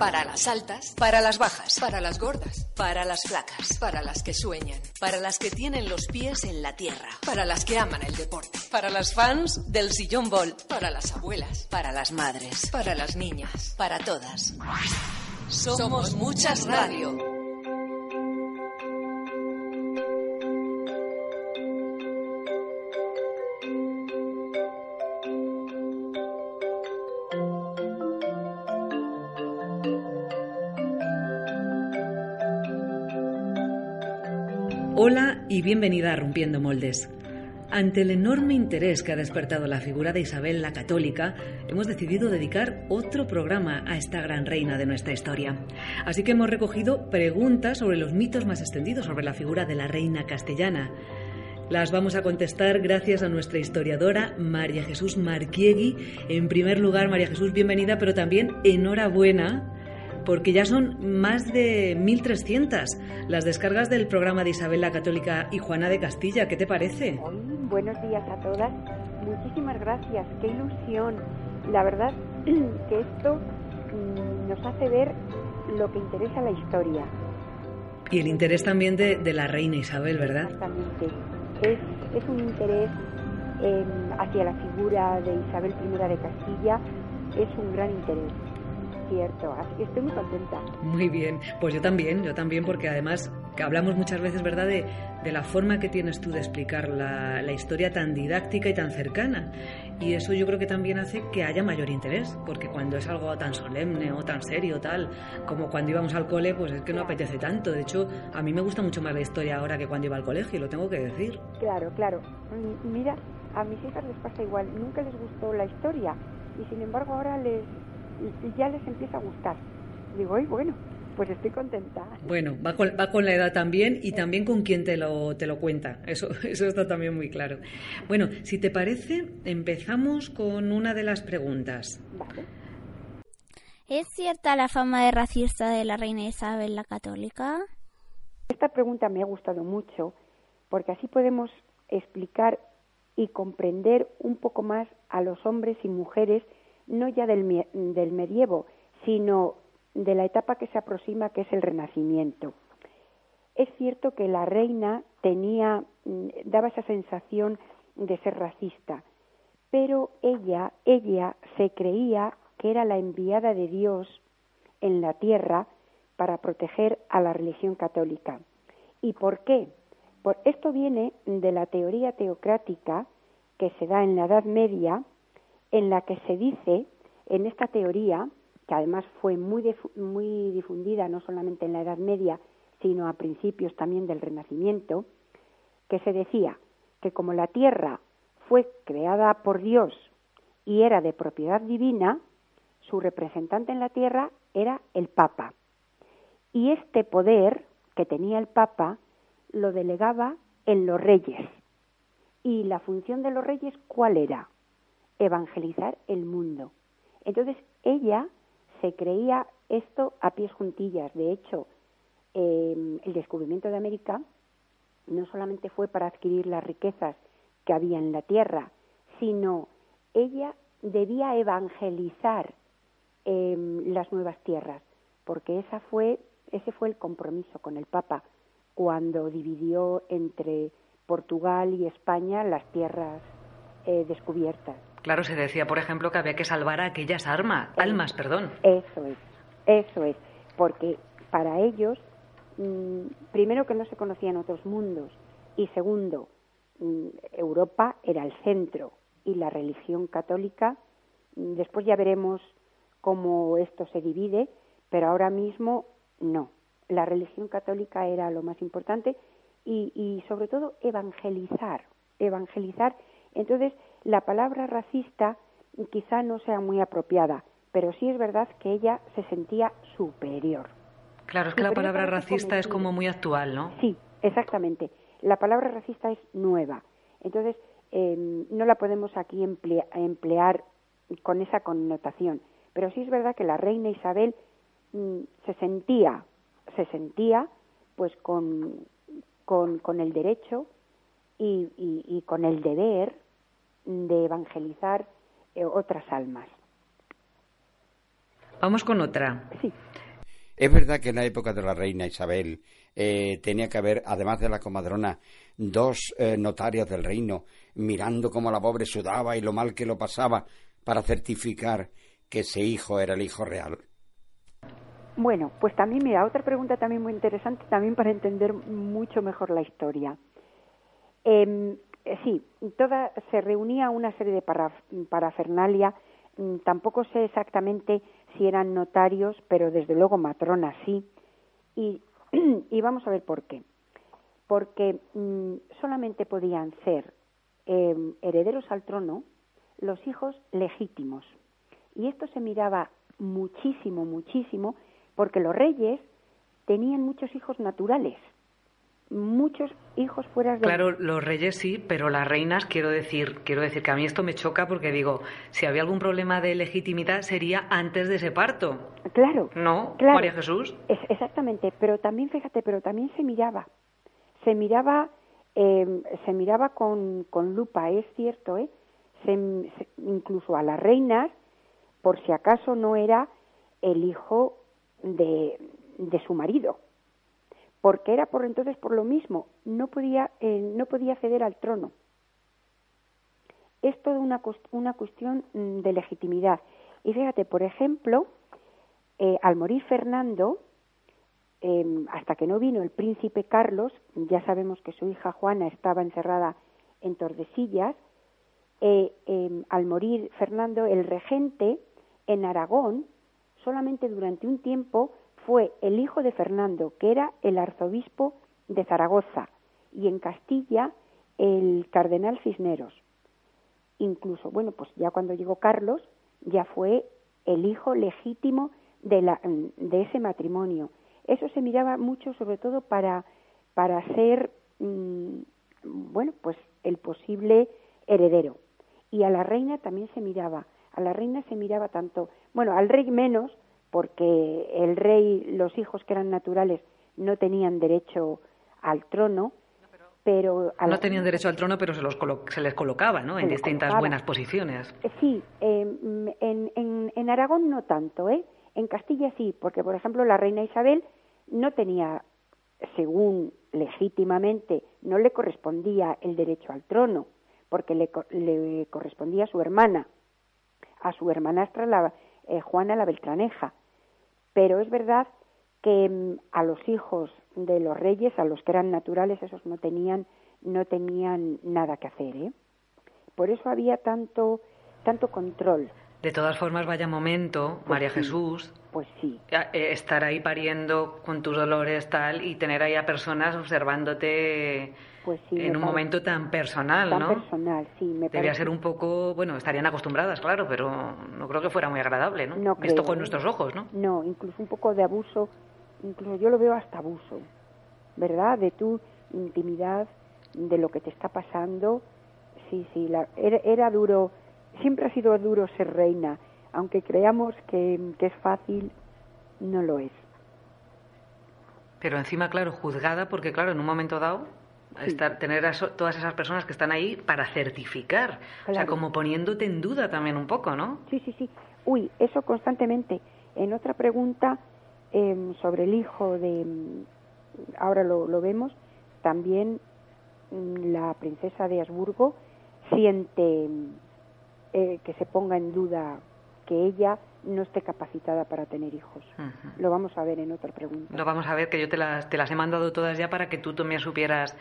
Para las altas, para las bajas, para las gordas, para las flacas, para las que sueñan, para las que tienen los pies en la tierra, para las que aman el deporte, para las fans del sillón ball, para las abuelas, para las madres, para las niñas, para todas. Somos muchas radio. Hola y bienvenida a Rompiendo Moldes. Ante el enorme interés que ha despertado la figura de Isabel la Católica, hemos decidido dedicar otro programa a esta gran reina de nuestra historia. Así que hemos recogido preguntas sobre los mitos más extendidos sobre la figura de la reina castellana. Las vamos a contestar gracias a nuestra historiadora María Jesús Marquiegui. En primer lugar, María Jesús, bienvenida, pero también enhorabuena porque ya son más de 1.300 las descargas del programa de Isabel la Católica y Juana de Castilla. ¿Qué te parece? buenos días a todas. Muchísimas gracias. Qué ilusión. La verdad que esto mm, nos hace ver lo que interesa la historia. Y el interés también de, la reina Isabel, ¿verdad? Exactamente. Es, es un interés hacia la figura de Isabel I de Castilla, es un gran interés cierto, así que estoy muy contenta. Muy bien, pues yo también, yo también, porque además que hablamos muchas veces, ¿verdad?, de, de la forma que tienes tú de explicar la, la, historia tan didáctica y tan cercana. Y eso yo creo que también hace que haya mayor interés, porque cuando es algo tan solemne o tan serio, tal, como cuando íbamos al cole, pues es que no apetece tanto. De hecho, a mí me gusta mucho más la historia ahora que cuando iba al colegio, lo tengo que decir. Claro, claro. Mira, a mis hijas les pasa igual, nunca les gustó la historia y sin embargo ahora les, y ya les empieza a gustar. Digo, ay, bueno, pues estoy contenta. Bueno, va con, va con la edad también y también con quien te lo, te lo cuenta. Eso, eso está también muy claro. Bueno, si te parece, empezamos con una de las preguntas. Vale. ¿Es cierta la fama de racista de la reina Isabel la Católica? Esta pregunta me ha gustado mucho porque así podemos explicar y comprender un poco más a los hombres y mujeres no ya del, del medievo, sino de la etapa que se aproxima, que es el Renacimiento. Es cierto que la reina tenía, mm, daba esa sensación de ser racista, pero ella, ella se creía que era la enviada de Dios en la tierra para proteger a la religión católica. ¿Y por qué? Por esto viene de la teoría teocrática que se da en la Edad Media en la que se dice, en esta teoría, que además fue muy, muy difundida no solamente en la Edad Media, sino a principios también del Renacimiento, que se decía que como la tierra fue creada por Dios y era de propiedad divina, su representante en la tierra era el Papa. Y este poder que tenía el Papa lo delegaba en los reyes. ¿Y la función de los reyes cuál era? Evangelizar el mundo. Entonces ella se creía esto a pies juntillas. De hecho, em, el descubrimiento de América no solamente fue para adquirir las riquezas que había en la tierra, sino ella debía evangelizar em, las nuevas tierras, porque esa fue, ese fue el compromiso con el Papa cuando dividió entre Portugal y España las tierras eh, descubiertas. Claro, se decía, por ejemplo, que había que salvar a aquellas armas, almas, perdón. Eso es, eso es, porque para ellos, mm, primero que no se conocían otros mundos y segundo, mm, Europa era el centro y la religión católica, mm, después ya veremos cómo esto se divide, pero ahora mismo no. La religión católica era lo más importante y, y sobre todo evangelizar, evangelizar. Entonces, la palabra racista quizá no sea muy apropiada, pero sí es verdad que ella se sentía superior. Claro, es que la palabra racista es como muy actual, ¿no? Sí, exactamente. La palabra racista es nueva. Entonces, em, no la podemos aquí emplear con esa connotación. Pero sí es verdad que la reina Isabel mm, se sentía, se sentía, pues con, con, el derecho y, con el deber de evangelizar eh, otras almas. Vamos con otra. Sí. Es verdad que en la época de la reina Isabel eh, tenía que haber, además de la comadrona, dos eh, notarios del reino mirando cómo la pobre sudaba y lo mal que lo pasaba para certificar que ese hijo era el hijo real. Bueno, pues también, mira, otra pregunta también muy interesante, también para entender mucho mejor la historia. Em, eh, sí, toda, se reunía una serie de parafernalia, mm, tampoco sé exactamente si eran notarios, pero desde luego matronas sí. Y, y vamos a ver por qué. Porque mm, solamente podían ser em, herederos al trono los hijos legítimos. Y esto se miraba muchísimo, muchísimo, porque los reyes tenían muchos hijos naturales muchos hijos fuera de Claro, los reyes sí, pero las reinas quiero decir, quiero decir que a mí esto me choca porque digo, si había algún problema de legitimidad sería antes de ese parto. Claro. ¿No? Claro, María Jesús. exactamente, pero también fíjate, pero también se miraba. Se miraba eh, se miraba con, con lupa, es cierto, ¿eh? incluso a las reinas, por si acaso no era el hijo de, de su marido porque era por entonces por lo mismo, no podía, eh, no podía al trono. Es toda una, una cuestión mm, de legitimidad. Y fíjate, por ejemplo, eh, al morir Fernando, em, hasta que no vino el príncipe Carlos, ya sabemos que su hija Juana estaba encerrada en Tordesillas, eh, em, al morir Fernando, el regente en Aragón, solamente durante un tiempo fue el hijo de Fernando, que era el arzobispo de Zaragoza, y en Castilla el cardenal Cisneros. Incluso, bueno, pues ya cuando llegó Carlos, ya fue el hijo legítimo de, la, de ese matrimonio. Eso se miraba mucho, sobre todo para, para ser, mm, bueno, pues el posible heredero. Y a la reina también se miraba. A la reina se miraba tanto, bueno, al rey menos, porque el rey, los hijos que eran naturales no tenían derecho al trono, pero no tenían derecho al trono, pero se, los se les colocaba, ¿no? En distintas buenas posiciones. Eh, sí, em, en, en, en, Aragón no tanto, ¿eh? En Castilla sí, porque por ejemplo la reina Isabel no tenía, según legítimamente, no le correspondía el derecho al trono, porque le, le correspondía a su hermana, a su hermanastra la, eh, Juana la Beltraneja. Pero es verdad que mm, a los hijos de los reyes, a los que eran naturales, esos no tenían, no tenían nada que hacer. ¿eh? Por eso había tanto, tanto control. De todas formas, vaya momento, pues María Jesús. Pues sí. Eh, estar ahí pariendo con tus dolores tal y tener ahí a personas observándote pues en un momento tan personal, tan ¿no? personal, sí. Me Debía ser un poco, bueno, estarían acostumbradas, claro, pero no creo que fuera muy agradable, ¿no? no Esto con nuestros ojos, ¿no? No, incluso un poco de abuso, incluso yo lo veo hasta abuso, ¿verdad? De tu intimidad, de lo que te está pasando. Sí, sí, la, era duro siempre ha sido duro ser reina, aunque creamos que, es fácil, no lo es. Pero encima, claro, juzgada, porque claro, en un momento dado, estar, tener a todas esas personas que están ahí para certificar, o sea, como poniéndote en duda también un poco, ¿no? Sí, sí, sí. Uy, eso constantemente. En otra pregunta em, sobre el hijo de, ahora lo, lo vemos, también mm, la princesa de Habsburgo siente eh, que se ponga en duda que ella no esté capacitada para tener hijos. Lo vamos a ver en otra pregunta. Lo vamos a ver, que yo te las, te las he mandado todas ya para que tú también supieras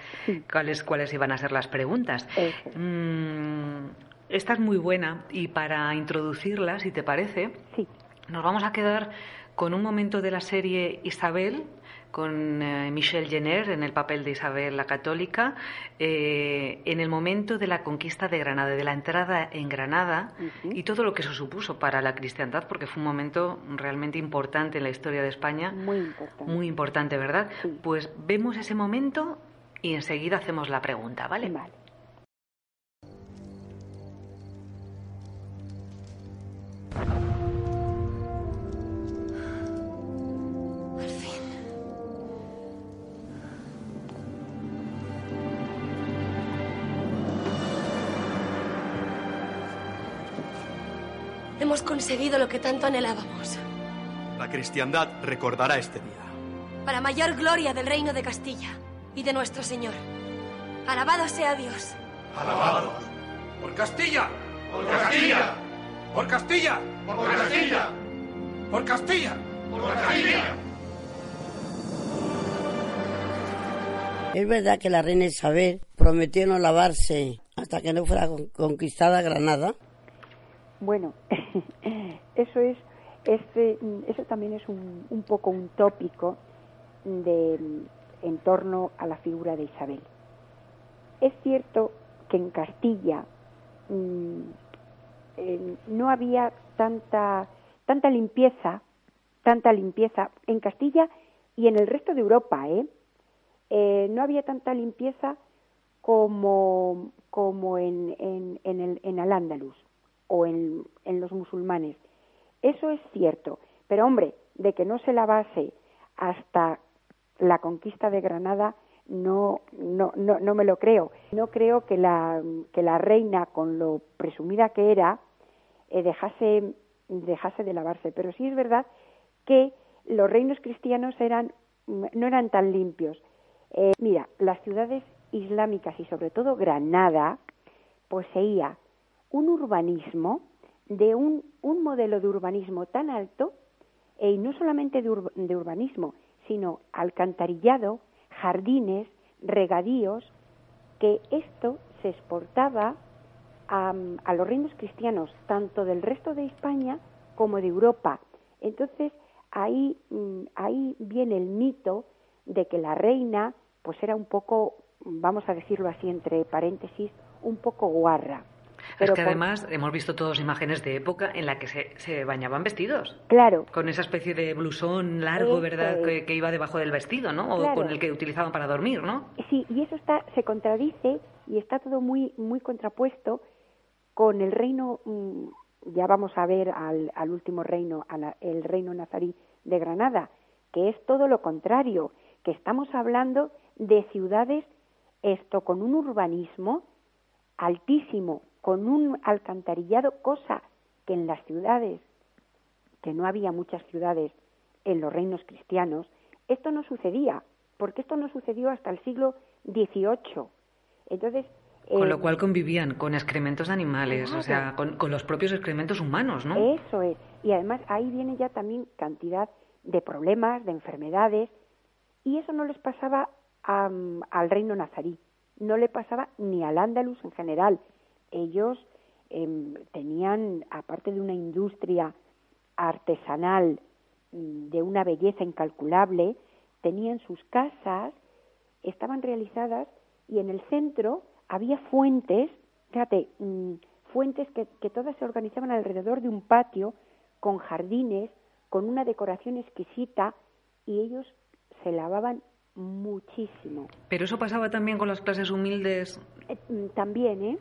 cuáles, cuáles iban a ser las preguntas. Mm, esta es muy buena y para introducirla, si te parece, sí. Nos vamos a quedar con un momento de la serie Isabel, con eh, Michelle Jenner en el papel de Isabel la Católica, eh, en el momento de la conquista de Granada, de la entrada en Granada y todo lo que eso supuso para la cristiandad, porque fue un momento realmente importante en la historia de España. Muy importante. Muy importante, ¿verdad? Pues vemos ese momento y enseguida hacemos la pregunta, ¿vale? Vale. Conseguido lo que tanto anhelábamos. La cristiandad recordará este día. Para mayor gloria del reino de Castilla y de nuestro Señor. Alabado sea Dios. Alabados. Por Castilla. Por Castilla. Por Castilla. Por Castilla. Por Castilla. Por Castilla. Es verdad que la reina Isabel prometió no lavarse hasta que no fuera conquistada Granada. Bueno, eso es, este, eso también es un, un poco un tópico de, en torno a la figura de Isabel. Es cierto que en Castilla mmm, no había tanta, tanta limpieza, tanta limpieza en Castilla y en el resto de Europa, ¿eh? eh no había tanta limpieza como, como en, en, en, el, en Al-Ándalus o en, los musulmanes. Eso es cierto, pero hombre, de que no se lavase hasta la conquista de Granada, no, no, no, no me lo creo. No creo que la, que la reina, con lo presumida que era, eh, dejase, dejase de lavarse. Pero sí es verdad que los reinos cristianos eran, no eran tan limpios. Eh, mira, las ciudades islámicas y sobre todo Granada poseía un urbanismo de un, un modelo de urbanismo tan alto, y no solamente de, de urbanismo, sino alcantarillado, jardines, regadíos, que esto se exportaba a, a, los reinos cristianos, tanto del resto de España como de Europa. Entonces, ahí, mm, ahí viene el mito de que la reina, pues era un poco, vamos a decirlo así entre paréntesis, un poco guarra. Pero es que además hemos visto todas imágenes de época en la que se, se, bañaban vestidos. Claro. Con esa especie de blusón largo, ¿verdad? Que, que, iba debajo del vestido, ¿no? O claro. con el que utilizaban para dormir, ¿no? Sí, y eso está, se contradice y está todo muy, muy contrapuesto con el reino, mm, ya vamos a ver al, al último reino, al, el reino nazarí de Granada, que es todo lo contrario, que estamos hablando de ciudades, esto con un urbanismo altísimo, con un alcantarillado, cosa que en las ciudades, que no había muchas ciudades en los reinos cristianos, esto no sucedía, porque esto no sucedió hasta el siglo XVIII. Entonces, con eh, lo cual convivían con excrementos de animales, claro. o sea, con, con, los propios excrementos humanos, ¿no? Eso es. Y además ahí viene ya también cantidad de problemas, de enfermedades, y eso no les pasaba a, al reino nazarí, no le pasaba ni al Andalus en general. Ellos eh, tenían, aparte de una industria artesanal mm, de una belleza incalculable, tenían sus casas, estaban realizadas y en el centro había fuentes, fíjate, mmm, fuentes que, que, todas se organizaban alrededor de un patio con jardines, con una decoración exquisita y ellos se lavaban muchísimo. Pero eso pasaba también con las clases humildes. Eh, también, ¿eh?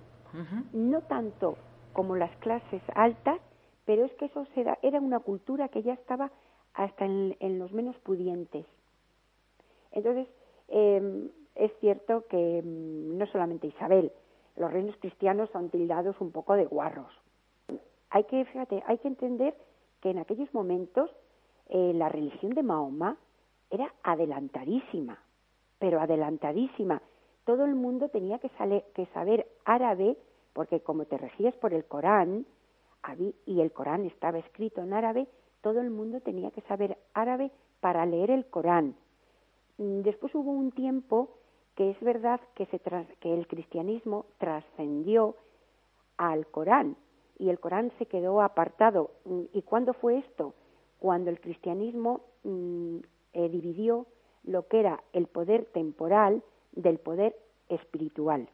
No tanto como las clases altas, pero es que eso era, una cultura que ya estaba hasta en, los menos pudientes. Entonces, eh, es cierto que no solamente Isabel, los reinos cristianos son tildados un poco de guarros. Hay que, fíjate, hay que entender que en aquellos momentos eh, la religión de Mahoma era adelantadísima, pero adelantadísima. Todo el mundo tenía que, saber árabe, porque como te regías por el Corán, y el Corán estaba escrito en árabe, todo el mundo tenía que saber árabe para leer el Corán. Después hubo un tiempo que es verdad que, se que el cristianismo trascendió al Corán y el Corán se quedó apartado. Mm, ¿Y cuándo fue esto? Cuando el cristianismo mm, eh, dividió lo que era el poder temporal del poder espiritual,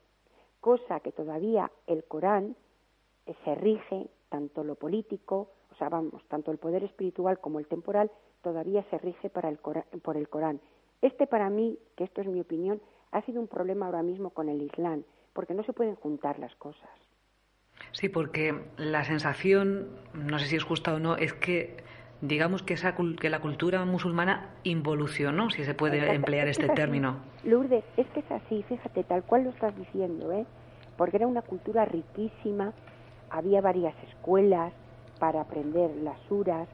cosa que todavía el Corán se rige, tanto lo político, o sea, vamos, tanto el poder espiritual como el temporal, todavía se rige para el por el Corán. Este para mí, que esto es mi opinión, ha sido un problema ahora mismo con el Islam, porque no se pueden juntar las cosas. Sí, porque la sensación, no sé si es justa o no, es que digamos que, esa, que la cultura musulmana involucionó, si se puede emplear este término. Lourdes, es que es así, fíjate, tal cual lo estás diciendo, ¿eh? porque era una cultura riquísima, había varias escuelas para aprender las suras,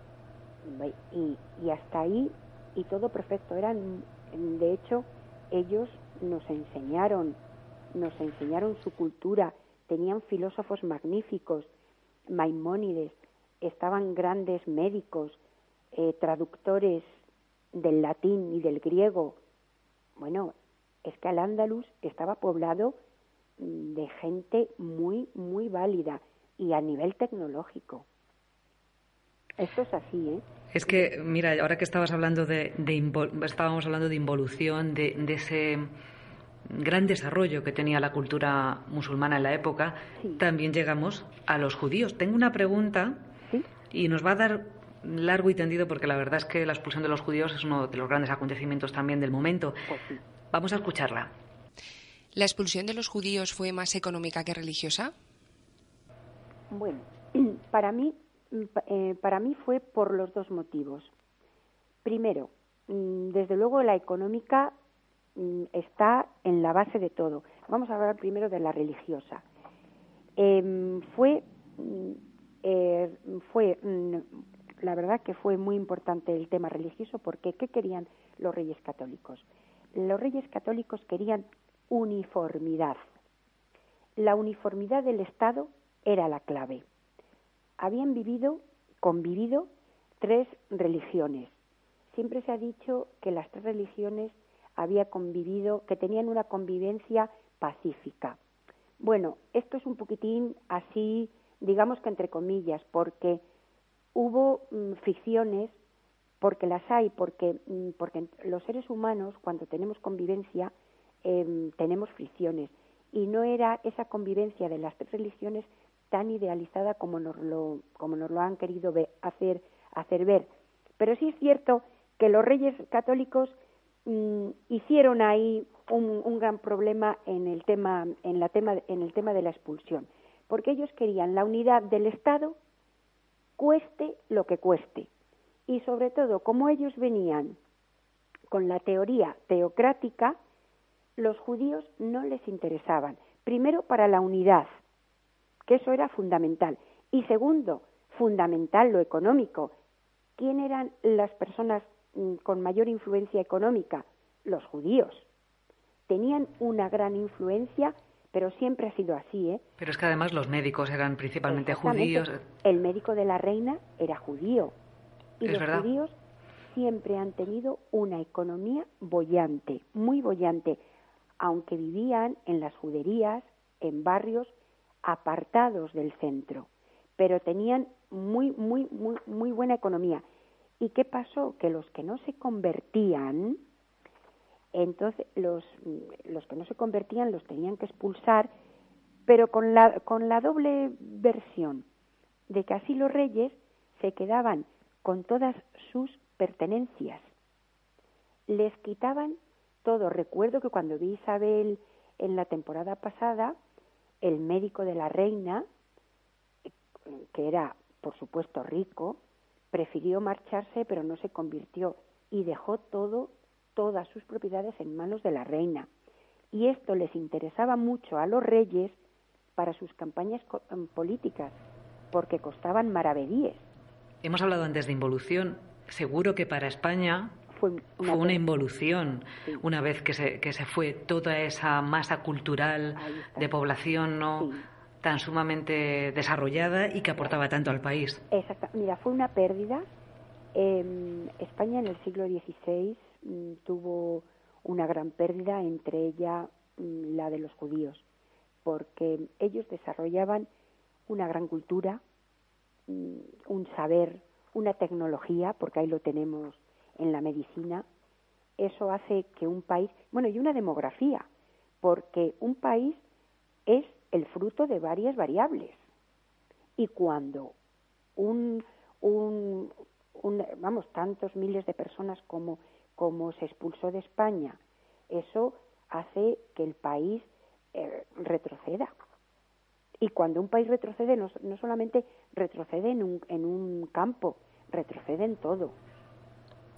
y, y hasta ahí, y todo perfecto. Eran, de hecho, ellos nos enseñaron, nos enseñaron su cultura, tenían filósofos magníficos, Maimónides, estaban grandes médicos, eh, traductores del latín y del griego. Bueno, es que al Andalus estaba poblado mm, de gente muy, muy válida y a nivel tecnológico. Esto es así, ¿eh? Es que, mira, ahora que estabas hablando de, estábamos hablando de involución, de, ese gran desarrollo que tenía la cultura musulmana en la época, también llegamos a los judíos. Tengo una pregunta y nos va a dar largo y tendido porque la verdad es que la expulsión de los judíos es uno de los grandes acontecimientos también del momento. Pues Vamos a escucharla. ¿La expulsión de los judíos fue más económica que religiosa? Bueno, para mí, eh, para mí fue por los dos motivos. Primero, mm, desde luego la económica mm, está en la base de todo. Vamos a hablar primero de la religiosa. Em, fue mm, eh, fue mm, la verdad que fue muy importante el tema religioso porque ¿qué querían los reyes católicos? Los reyes católicos querían uniformidad. La uniformidad del Estado era la clave. Habían vivido, convivido tres religiones. Siempre se ha dicho que las tres religiones había convivido, que tenían una convivencia pacífica. Bueno, esto es un poquitín así digamos que entre comillas, porque hubo mm, ficciones, porque las hay, porque, mm, porque los seres humanos, cuando tenemos convivencia, em, tenemos fricciones. Y no era esa convivencia de las tres religiones tan idealizada como nos lo, como nos lo han querido hacer, hacer ver. Pero sí es cierto que los reyes católicos mm, hicieron ahí un, un, gran problema en el tema, en la tema, en el tema de la expulsión porque ellos querían la unidad del Estado, cueste lo que cueste. Y sobre todo, como ellos venían con la teoría teocrática, los judíos no les interesaban. Primero, para la unidad, que eso era fundamental. Y segundo, fundamental lo económico. ¿Quién eran las personas mm, con mayor influencia económica? Los judíos. Tenían una gran influencia pero siempre ha sido así, ¿eh? Pero es que además los médicos eran principalmente judíos. El médico de la reina era judío. Y los judíos siempre han tenido una economía bollante, muy bollante, aunque vivían en las juderías, en barrios apartados del centro, pero tenían muy, muy, muy, muy buena economía. ¿Y qué pasó? Que los que no se convertían, entonces los, los que no se convertían los tenían que expulsar, pero con la, con la doble versión de que así los reyes se quedaban con todas sus pertenencias. Les quitaban todo. Recuerdo que cuando vi a Isabel en la temporada pasada, el médico de la reina, que era, por supuesto, rico, prefirió marcharse, pero no se convirtió y dejó todo todas sus propiedades en manos de la reina. Y esto les interesaba mucho a los reyes para sus campañas em, políticas, porque costaban maravedíes. Hemos hablado antes de involución. Seguro que para España fue una, involución una vez que se, que se fue toda esa masa cultural de población no tan sumamente desarrollada y que aportaba tanto al país. Exacto. Mira, fue una pérdida. España en el siglo XVI tuvo una gran pérdida, entre ella mm, la de los judíos, porque ellos desarrollaban una gran cultura, mm, un saber, una tecnología, porque ahí lo tenemos en la medicina, eso hace que un país, bueno, y una demografía, porque un país es el fruto de varias variables. Y cuando un, un, vamos, tantos miles de personas como, como se expulsó de España, eso hace que el país eh, retroceda. Y cuando un país retrocede, no, no solamente retrocede en un, en un campo, retrocede en todo.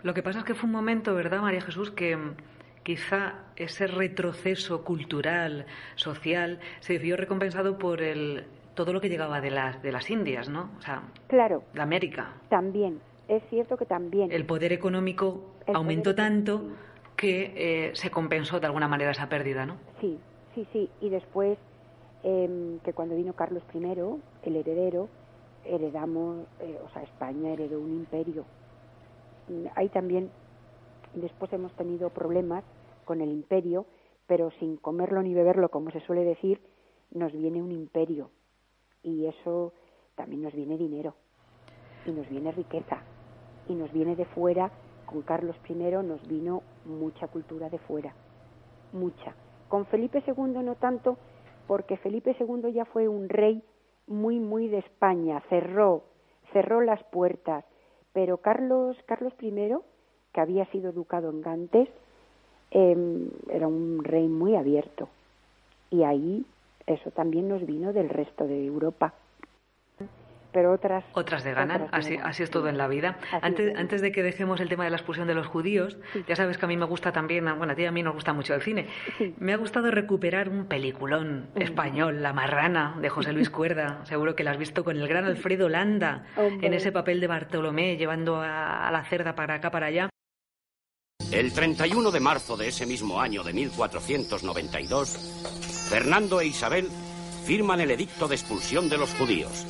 Lo que pasa es que fue un momento, ¿verdad, María Jesús, que mm, quizá ese retroceso cultural, social, se vio recompensado por el, todo lo que llegaba de las, de las Indias, ¿no? O sea, claro. De América. También, es cierto que también. El poder económico aumentó tanto que eh, se compensó de alguna manera esa pérdida, ¿no? Sí, sí, sí. Y después, em, que cuando vino Carlos I, el heredero, heredamos, eh, o sea, España heredó un imperio. Ahí también, después hemos tenido problemas con el imperio, pero sin comerlo ni beberlo, como se suele decir, nos viene un imperio. Y eso también nos viene dinero, y nos viene riqueza, y nos viene de fuera. Con Carlos I nos vino mucha cultura de fuera, mucha. Con Felipe II no tanto, porque Felipe II ya fue un rey muy, muy de España, cerró, cerró las puertas, pero Carlos, Carlos I, que había sido educado en Gantes, em, era un rey muy abierto. Y ahí eso también nos vino del resto de Europa pero otras... Otras de ganar, así, así es todo en la vida. Antes, antes de que dejemos el tema de la expulsión de los judíos, ya sabes que a mí me gusta también, bueno, a ti a mí nos gusta mucho el cine, me ha gustado recuperar un peliculón español, La Marrana, de José Luis Cuerda, seguro que la has visto con el gran Alfredo Landa, en ese papel de Bartolomé, llevando a, a la cerda para acá, para allá. El 31 de marzo de ese mismo año de 1492, Fernando e Isabel firman el edicto de expulsión de los judíos.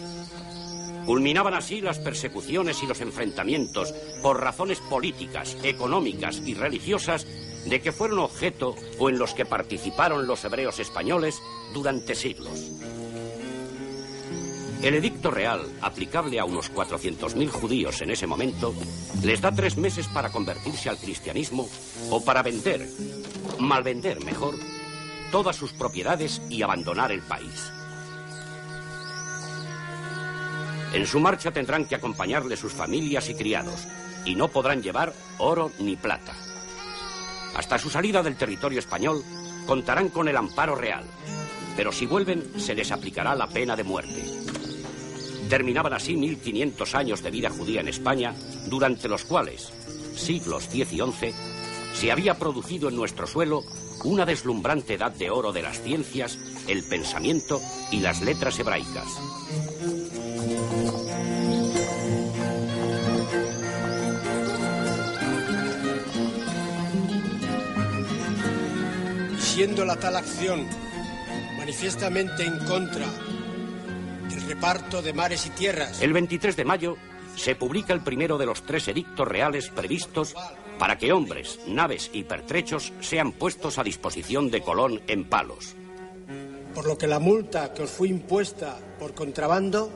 Culminaban así las persecuciones y los enfrentamientos por razones políticas, económicas y religiosas de que fueron objeto o en los que participaron los hebreos españoles durante siglos. El edicto real, aplicable a unos 400.000 judíos en ese momento, les da tres meses para convertirse al cristianismo o para vender, malvender mejor, todas sus propiedades y abandonar el país. En su marcha tendrán que acompañarle sus familias y criados, y no podrán llevar oro ni plata. Hasta su salida del territorio español contarán con el amparo real, pero si vuelven se les aplicará la pena de muerte. Terminaban así 1500 años de vida judía en España, durante los cuales, siglos X y XI, se había producido en nuestro suelo una deslumbrante edad de oro de las ciencias, el pensamiento y las letras hebraicas. Siendo la tal acción manifiestamente en contra del reparto de mares y tierras. El 23 de mayo se publica el primero de los tres edictos reales previstos para que hombres, naves y pertrechos sean puestos a disposición de Colón en palos. Por lo que la multa que os fue impuesta por contrabando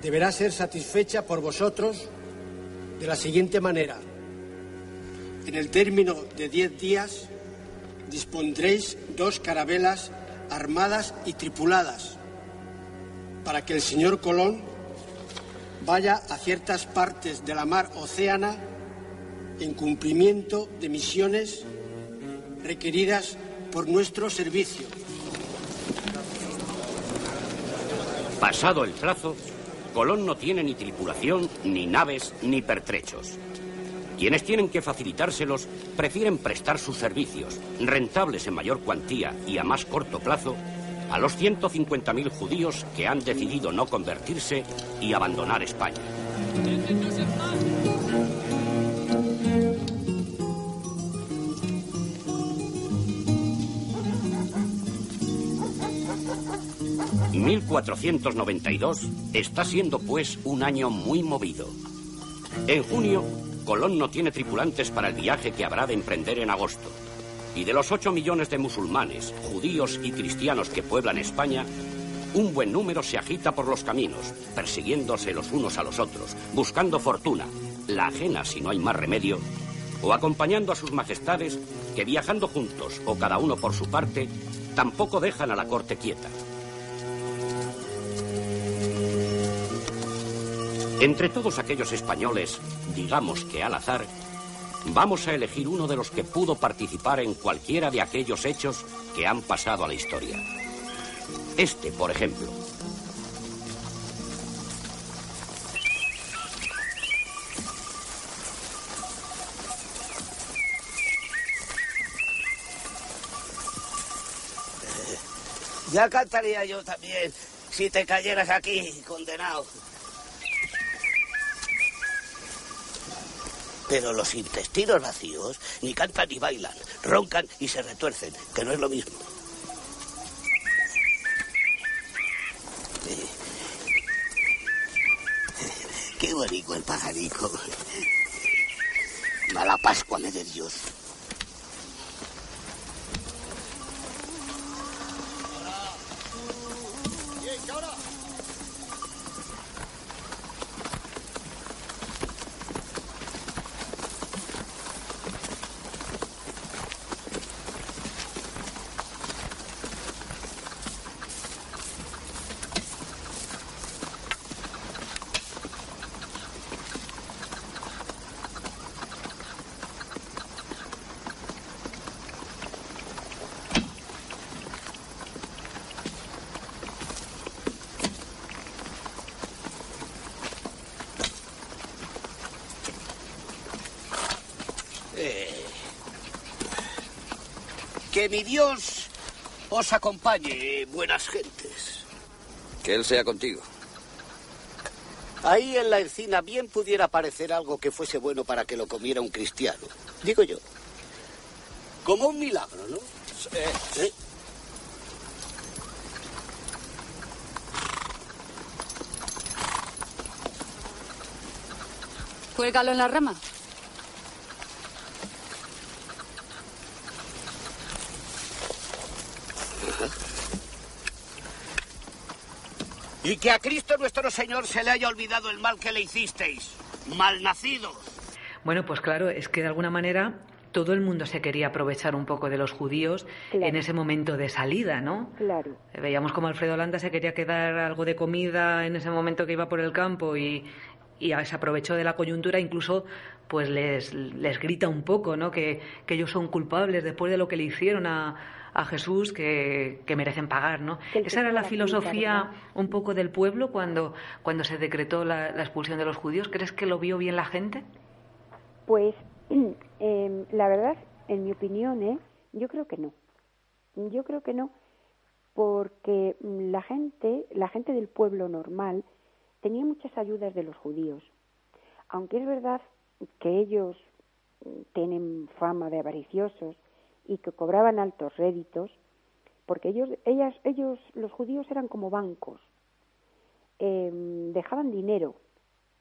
deberá ser satisfecha por vosotros de la siguiente manera. En el término de diez días dispondréis dos carabelas armadas y tripuladas para que el señor Colón vaya a ciertas partes de la mar Océana en cumplimiento de misiones requeridas por nuestro servicio. Pasado el plazo, Colón no tiene ni tripulación, ni naves, ni pertrechos. Quienes tienen que facilitárselos prefieren prestar sus servicios, rentables en mayor cuantía y a más corto plazo, a los 150.000 judíos que han decidido no convertirse y abandonar España. ...1492 está siendo pues un año muy movido. En junio Colón no tiene tripulantes para el viaje que habrá de emprender en agosto. Y de los 8 millones de musulmanes, judíos y cristianos que pueblan España, un buen número se agita por los caminos, persiguiéndose los unos a los otros, buscando fortuna, la ajena si no hay más remedio, o acompañando a sus majestades que viajando juntos o cada uno por su parte, tampoco dejan a la corte quieta. Entre todos aquellos españoles, digamos que al azar, vamos a elegir uno de los que pudo participar en cualquiera de aquellos hechos que han pasado a la historia. Este, por ejemplo. Ya cantaría yo también si te cayeras aquí, condenado. Pero los intestinos vacíos ni cantan ni bailan, roncan y se retuercen, que no es lo mismo. Qué bonito el pajarico. Mala Pascua me de Dios. Eh, que mi Dios os acompañe, buenas gentes. Que Él sea contigo. Ahí en la encina bien pudiera aparecer algo que fuese bueno para que lo comiera un cristiano. Digo yo. Como un milagro, ¿no? ¿Eh? Cuélgalo en la rama. Y que a Cristo nuestro Señor se le haya olvidado el mal que le hicisteis. Malnacidos. Bueno, pues claro, es que de alguna manera todo el mundo se quería aprovechar un poco de los judíos en ese momento de salida, ¿no? Claro. Veíamos como Alfredo Landa se quería quedar algo de comida en ese momento que iba por el campo y, y se aprovechó de la coyuntura, incluso pues les, les grita un poco, ¿no? Que, que ellos son culpables después de lo que le hicieron a, a Jesús que, que, merecen pagar, ¿no? Esa era la filosofía un poco del pueblo cuando, cuando se decretó la, la, expulsión de los judíos. ¿Crees que lo vio bien la gente? Pues eh, la verdad, en mi opinión, ¿eh? yo creo que no. Yo creo que no, porque la gente, la gente del pueblo normal, tenía muchas ayudas de los judíos. Aunque es verdad que ellos tienen fama de avariciosos y que cobraban altos réditos, porque ellos, ellas, ellos, los judíos eran como bancos, eh, dejaban dinero.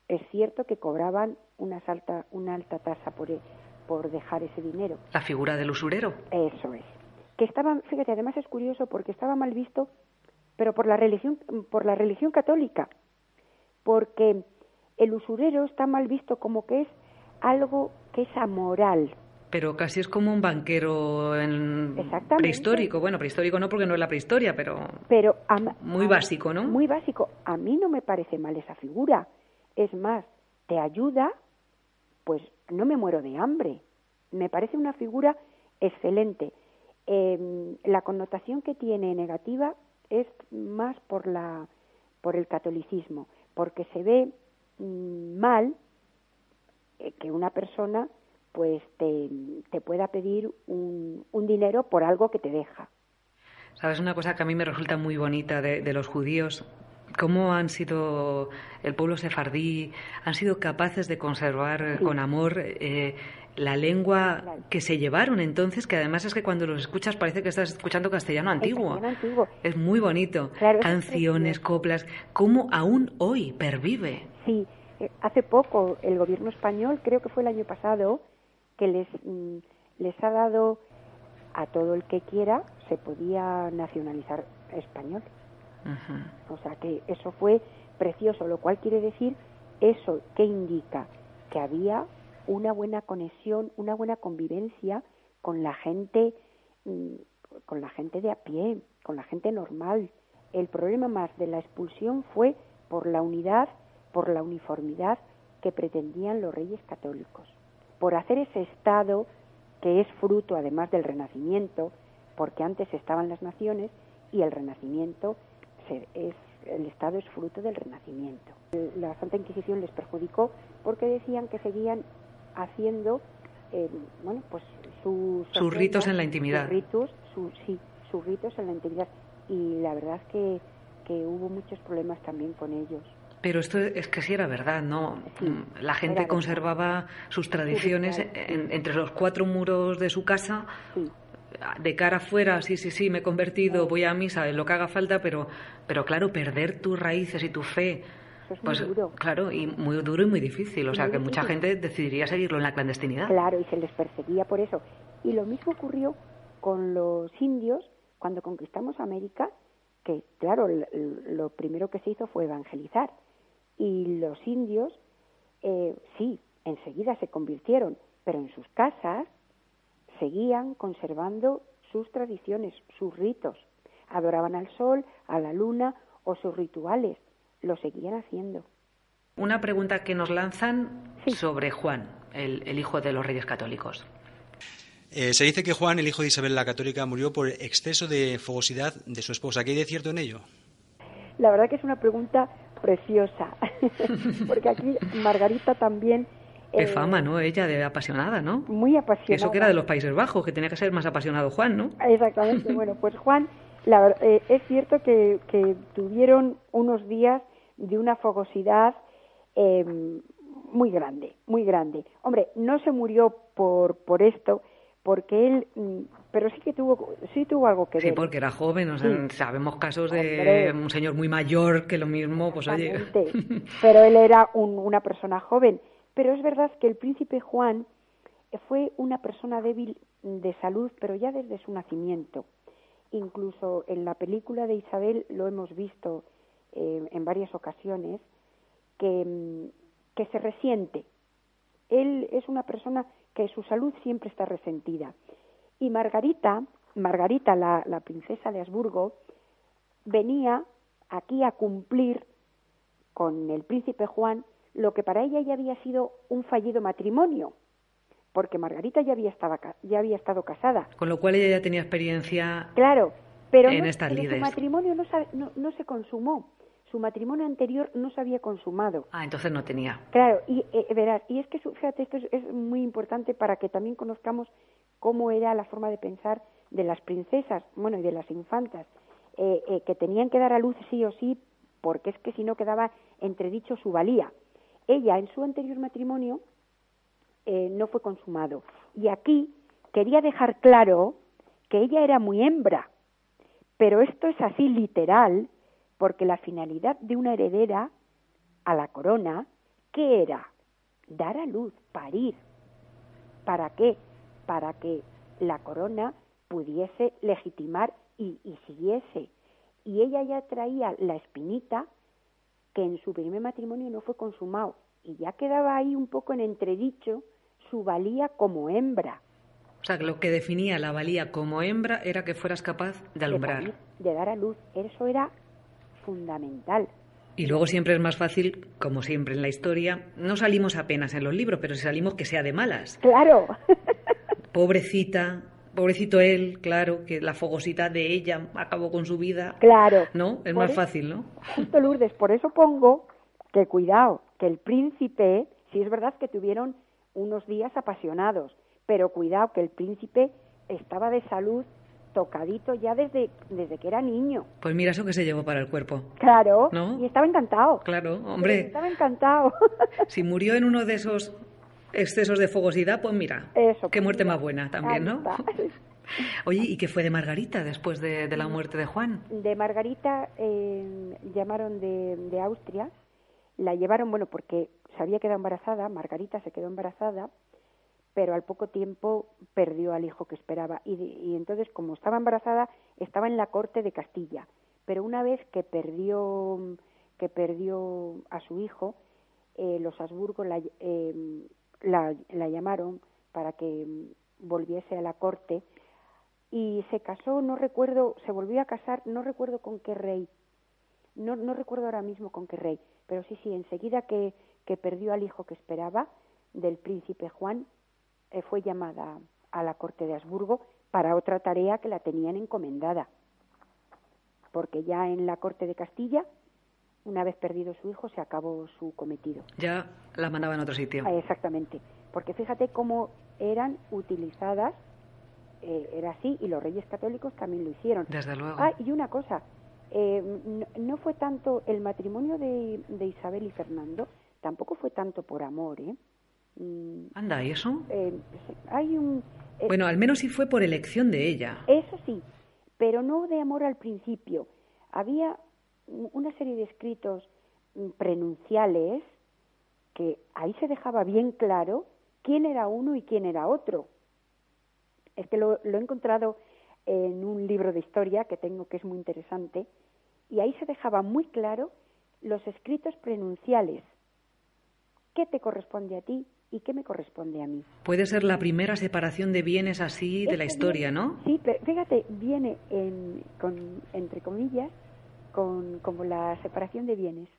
Es cierto que cobraban una alta, una alta tasa por, por dejar ese dinero. La figura del usurero. Eso es. Que estaba, fíjate, además es curioso porque estaba mal visto, pero por la religión, por la religión católica, porque el usurero está mal visto como que es algo que es amoral, pero casi es como un banquero en prehistórico. Bueno, prehistórico no porque no es la prehistoria, pero, pero muy básico, ¿no? Muy básico. A mí no me parece mal esa figura. Es más, te ayuda, pues no me muero de hambre. Me parece una figura excelente. Eh, la connotación que tiene negativa es más por la por el catolicismo, porque se ve mmm, mal eh, que una persona pues te, te pueda pedir un, un, dinero por algo que te deja. ¿Sabes una cosa que a mí me resulta muy bonita de, de los judíos? cómo han sido el pueblo sefardí, han sido capaces de conservar sí. con amor eh, la lengua claro. que se llevaron entonces, que además es que cuando los escuchas parece que estás escuchando castellano antiguo. Castellano antiguo. Es muy bonito. Claro, Canciones, coplas, cómo aún hoy pervive. Sí, eh, hace poco el gobierno español, creo que fue el año pasado, que les, mm, les ha dado a todo el que quiera, se podía nacionalizar español. O sea que eso fue precioso, lo cual quiere decir eso que indica que había una buena conexión, una buena convivencia con la gente, mm, con la gente de a pie, con la gente normal. El problema más de la expulsión fue por la unidad, por la uniformidad que pretendían los reyes católicos, por hacer ese Estado que es fruto además del Renacimiento, porque antes estaban las naciones y el Renacimiento es el Estado es fruto del Renacimiento. La Santa Inquisición les perjudicó porque decían que seguían haciendo, eh, bueno, pues sus, sus ritos en la intimidad. Sus ritos, sí, sus ritos en la intimidad. Y la verdad es que, que hubo muchos problemas también con ellos. Pero esto es que sí era verdad, ¿no? la gente conservaba sus tradiciones entre los cuatro muros de su casa. De cara afuera, sí, sí, sí, me he convertido, voy a misa, lo que haga falta, pero, pero claro, perder tus raíces y tu fe, pues claro, y muy duro y muy difícil. O sea, que mucha gente decidiría seguirlo en la clandestinidad. Claro, y se les perseguía por eso. Y lo mismo ocurrió con los indios cuando conquistamos América, que claro, lo primero que se hizo fue evangelizar. Y los indios, eh, sí, enseguida se convirtieron, pero en sus casas seguían conservando sus tradiciones, sus ritos. Adoraban al sol, a la luna o sus rituales lo seguían haciendo. Una pregunta que nos lanzan sobre Juan, el, hijo de los reyes católicos. Eh, se dice que Juan, el hijo de Isabel la Católica, murió por exceso de fogosidad de su esposa. ¿Qué hay de cierto en ello? La verdad que es una pregunta preciosa, porque aquí Margarita también... Qué eh, fama, ¿no? Ella de apasionada, ¿no? Muy apasionada. Eso que era de los Países Bajos, que tenía que ser más apasionado Juan, ¿no? Exactamente. bueno, pues Juan, la, eh, es cierto que, que tuvieron unos días de una fogosidad em, muy grande, muy grande. Hombre, no se murió por, por esto, porque él, mm, pero sí que tuvo, sí tuvo algo que ver. Sí, porque era joven, sabemos casos de un señor muy mayor que lo mismo, pues oye. pero él era una persona joven. Pero es verdad que el príncipe Juan fue una persona débil de salud, pero ya desde su nacimiento. Incluso en la película de Isabel lo hemos visto eh, en varias ocasiones, que, mm, que se resiente. Él es una persona que su salud siempre está resentida. Y Margarita, Margarita, la, la princesa de Habsburgo, venía aquí a cumplir con el príncipe Juan lo que para ella ya había sido un fallido matrimonio, porque Margarita ya había, estado, ya había estado casada. Con lo cual ella ya tenía experiencia claro, pero en no, estas su matrimonio no, no, no se consumó su matrimonio anterior no se había consumado. Ah, entonces no tenía. Claro, y eh, verás, y es que fíjate, esto es, muy importante para que también conozcamos cómo era la forma de pensar de las princesas, bueno, y de las infantas, eh, eh, que tenían que dar a luz sí o sí, porque es que si no quedaba entredicho su valía. Ella, en su anterior matrimonio, no fue consumado. Y aquí quería dejar claro que ella era muy hembra, pero esto es así literal, porque la finalidad de una heredera a la corona, ¿qué era? Dar a luz, parir. ¿Para qué? Para que la corona pudiese legitimar y, siguiese. Y ella ya traía la espinita que en su primer matrimonio no fue consumado y ya quedaba ahí un poco en entredicho su valía como hembra. O sea, lo que definía la valía como hembra era que fueras capaz de alumbrar. de dar a luz. Eso era fundamental. Y luego siempre es más fácil, como siempre en la historia, no salimos apenas en los libros, pero si salimos que sea de malas. Claro. Pobrecita, pobrecito él, claro, que la fogosidad de ella acabó con su vida. Claro. ¿No? Es más fácil, ¿no? Justo Lourdes, por eso pongo que cuidado, que el príncipe, sí es verdad que tuvieron unos días apasionados, pero cuidado que el príncipe estaba de salud tocadito ya desde, desde que era niño. Pues mira eso que se llevó para el cuerpo. Claro, y estaba encantado. Claro, hombre. Estaba encantado. si murió en uno de esos excesos de fogosidad, pues mira, eso, qué muerte más buena también, ¿no? Oye, ¿y qué fue de Margarita después de, la muerte de Juan? De Margarita eh, llamaron de, de Austria, la llevaron, bueno, porque se había quedado embarazada, Margarita se quedó embarazada, pero al poco tiempo perdió al hijo que esperaba. Y, entonces, como estaba embarazada, estaba en la corte de Castilla. pero una vez que perdió que perdió a su hijo, eh, los Habsburgo em, la, la, llamaron para que volviese a la corte y se casó, no recuerdo, se volvió a casar, no recuerdo con qué rey, no, no recuerdo ahora mismo con qué rey, pero sí, sí, enseguida que, que perdió al hijo que esperaba, del príncipe Juan, eh, fue llamada a la corte de Habsburgo para otra tarea que la tenían encomendada, porque ya en la corte de Castilla una vez perdido su hijo, se acabó su cometido. Ya la mandaba en otro sitio. Ah, exactamente, porque fíjate cómo eran utilizadas, eh, era así, y los reyes católicos también lo hicieron. Desde luego. Ah, y una cosa, eh, no, fue tanto el matrimonio de, Isabel y Fernando, tampoco fue tanto por amor, ¿eh? Mm, Anda, ¿y eso? Eh, hay un... bueno, al menos sí fue por elección de ella. Eso sí, pero no de amor al principio. Había una serie de escritos mm, prenunciales que ahí se dejaba bien claro quién era uno y quién era otro. Es que lo, he encontrado en un libro de historia que tengo que es muy interesante y ahí se dejaba muy claro los escritos prenunciales. ¿Qué te corresponde a ti y qué me corresponde a mí? Puede ser la primera separación de bienes así de la historia, ¿no? Sí, pero fíjate, viene con, entre comillas con como la separación de bienes.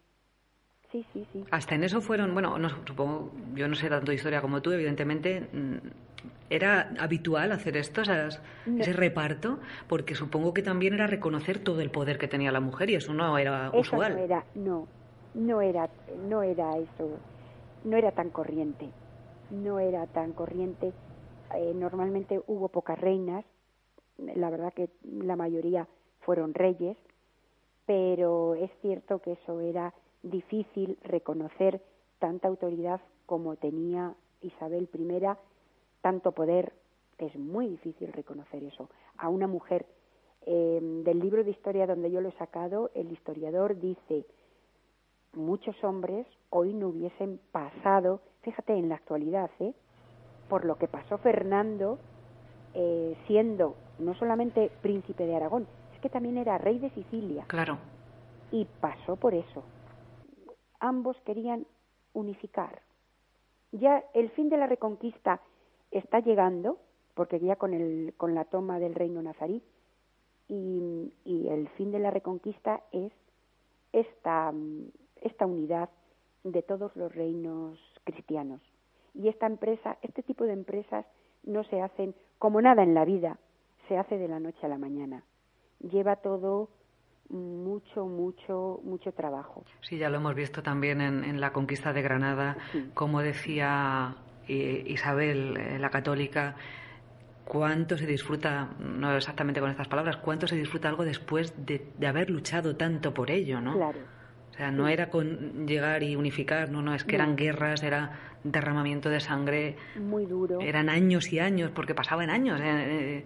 Sí, sí, sí. Hasta en eso fueron, bueno, no, supongo, yo no sé tanto de historia como tú, evidentemente, mm, ¿era habitual hacer esto, ese reparto? Porque supongo que también era reconocer todo el poder que tenía la mujer y eso no era usual. No era, no, no era, no era eso, no era tan corriente, no era tan corriente. Eh, normalmente hubo pocas reinas, la verdad que la mayoría fueron reyes, pero es cierto que eso era difícil reconocer tanta autoridad como tenía Isabel I, tanto poder, es muy difícil reconocer eso. A una mujer, em, del libro de historia donde yo lo he sacado, el historiador dice, muchos hombres hoy no hubiesen pasado, fíjate en la actualidad, ¿eh? por lo que pasó Fernando, eh, siendo no solamente príncipe de Aragón, que también era rey de Sicilia. Claro. Y pasó por eso. Ambos querían unificar. Ya el fin de la reconquista está llegando, porque ya con, el, con la toma del reino nazarí, y, y el fin de la reconquista es esta, esta unidad de todos los reinos cristianos. Y esta empresa, este tipo de empresas no se hacen como nada en la vida, se hace de la noche a la mañana lleva todo mucho, mucho, mucho trabajo. Sí, ya lo hemos visto también en, la conquista de Granada, como decía eh, Isabel, eh, la católica, cuánto se disfruta, no exactamente con estas palabras, cuánto se disfruta algo después de, haber luchado tanto por ello, ¿no? Claro. O sea, no era con llegar y unificar, no, no, es que eran guerras, era derramamiento de sangre. Muy duro. Eran años y años, porque pasaban años. Eh,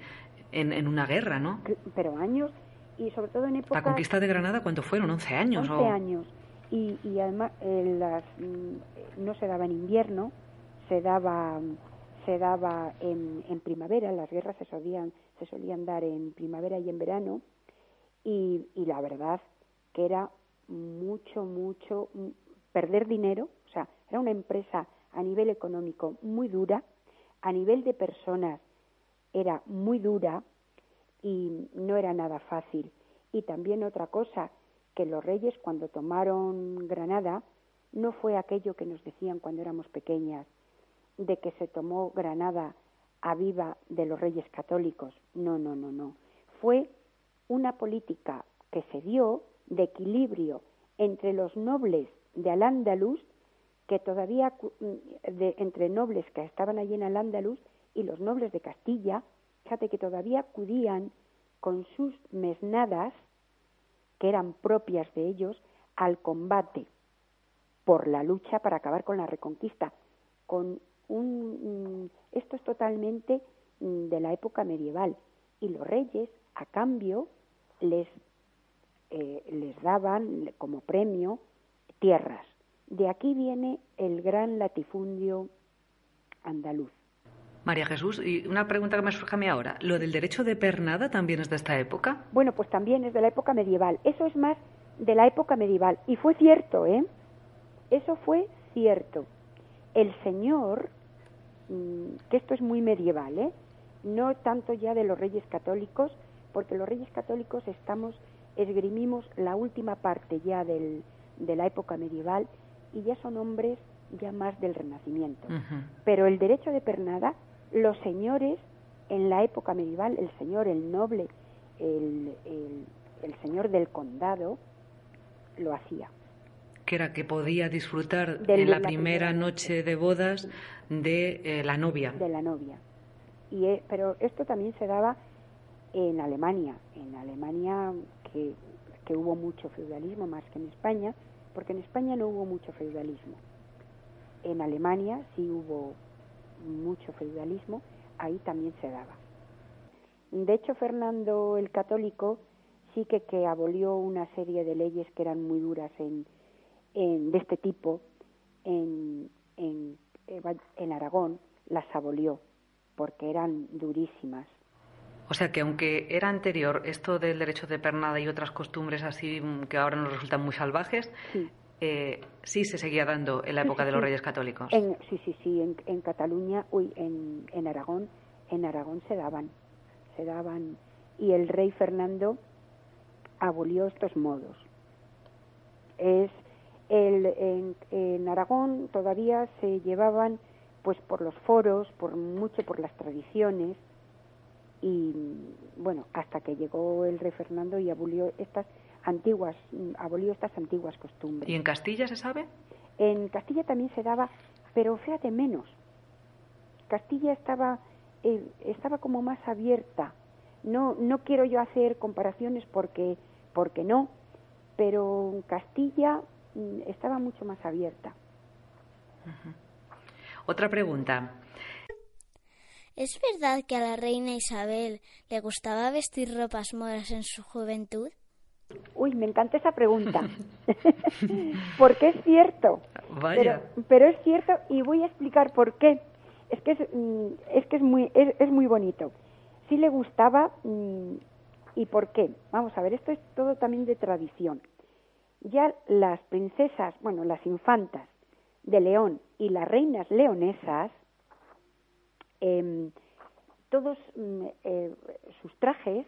en, en una guerra, ¿no? Pero años y sobre todo en época... ¿La conquista de Granada cuánto fueron? ¿11 años? 11 años. Y, y además eh, las, mm, no se daba en invierno, se daba se daba en, en, primavera, las guerras se solían, se solían dar en primavera y en verano, y, y la verdad que era mucho, mucho mm, perder dinero, o sea, era una empresa a nivel económico muy dura, a nivel de personas era muy dura y no era nada fácil. Y también otra cosa, que los reyes cuando tomaron Granada no fue aquello que nos decían cuando éramos pequeñas, de que se tomó Granada a viva de los reyes católicos. No, no, no, no. Fue una política que se dio de equilibrio entre los nobles de Al-Ándalus, que todavía, de, entre nobles que estaban allí en Al-Ándalus, y los nobles de Castilla, fíjate que todavía acudían con sus mesnadas, que eran propias de ellos, al combate por la lucha para acabar con la reconquista. Con un, esto es totalmente mm, de la época medieval. Y los reyes, a cambio, les, eh, les daban como premio tierras. De aquí viene el gran latifundio andaluz María Jesús, y una pregunta que me surge a mí ahora. ¿Lo del derecho de pernada también es de esta época? Bueno, pues también es de la época medieval. Eso es más de la época medieval. Y fue cierto, ¿eh? Eso fue cierto. El señor, mm, que esto es muy medieval, ¿eh? No tanto ya de los reyes católicos, porque los reyes católicos estamos, esgrimimos la última parte ya del, de la época medieval y ya son hombres ya más del Renacimiento. Pero el derecho de pernada, los señores en la época medieval, el señor, el noble, el, el, señor del condado, lo hacía. Que era que podía disfrutar en la, primera, noche de bodas de eh, la novia. De la novia. Y, eh, pero esto también se daba en Alemania. En Alemania que, que hubo mucho feudalismo más que en España, porque en España no hubo mucho feudalismo. En Alemania sí hubo mucho feudalismo, ahí también se daba. De hecho, Fernando el Católico sí que, que abolió una serie de leyes que eran muy duras en, en de este tipo en, en, en Aragón, las abolió porque eran durísimas. O sea que aunque era anterior esto del derecho de pernada y otras costumbres así que ahora nos resultan muy salvajes, sí, eh, sí se seguía dando en la época de los Reyes Católicos. sí, sí, sí. En, en Cataluña, uy, en, en Aragón, en Aragón se daban, se daban y el rey Fernando abolió estos modos. Es el, en, en Aragón todavía se llevaban pues por los foros, por mucho por las tradiciones, y bueno, hasta que llegó el rey Fernando y abolió estas antiguas, abolió estas antiguas costumbres. ¿Y en Castilla se sabe? En Castilla también se daba, pero fíjate menos. Castilla estaba, eh, estaba como más abierta. No, no quiero yo hacer comparaciones porque, porque no, pero Castilla mm, estaba mucho más abierta. Otra pregunta. ¿Es verdad que a la reina Isabel le gustaba vestir ropas moras en su juventud? Uy, me encanta esa pregunta. Porque es cierto. Vaya. Pero, es cierto y voy a explicar por qué. Es que es, mm, es que es muy, es, muy bonito. Sí le gustaba mm, y por qué. Vamos a ver, esto es todo también de tradición. Ya las princesas, bueno, las infantas de León y las reinas leonesas Em, todos mm, eh, sus trajes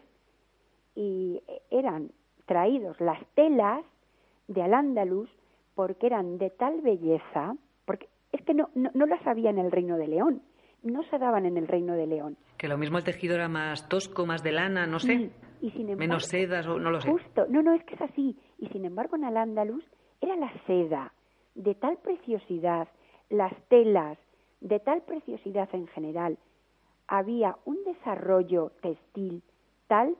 y eran traídos las telas de Al-Ándalus porque eran de tal belleza, porque es que no, no, las había en el Reino de León, no se daban en el Reino de León. Que lo mismo el tejido era más tosco, más de lana, no sé. Y, sin embargo, menos sedas, no lo sé. Justo, no, no, es que es así. Y sin embargo en Al-Ándalus era la seda de tal preciosidad, las telas, de tal preciosidad en general, había un desarrollo textil tal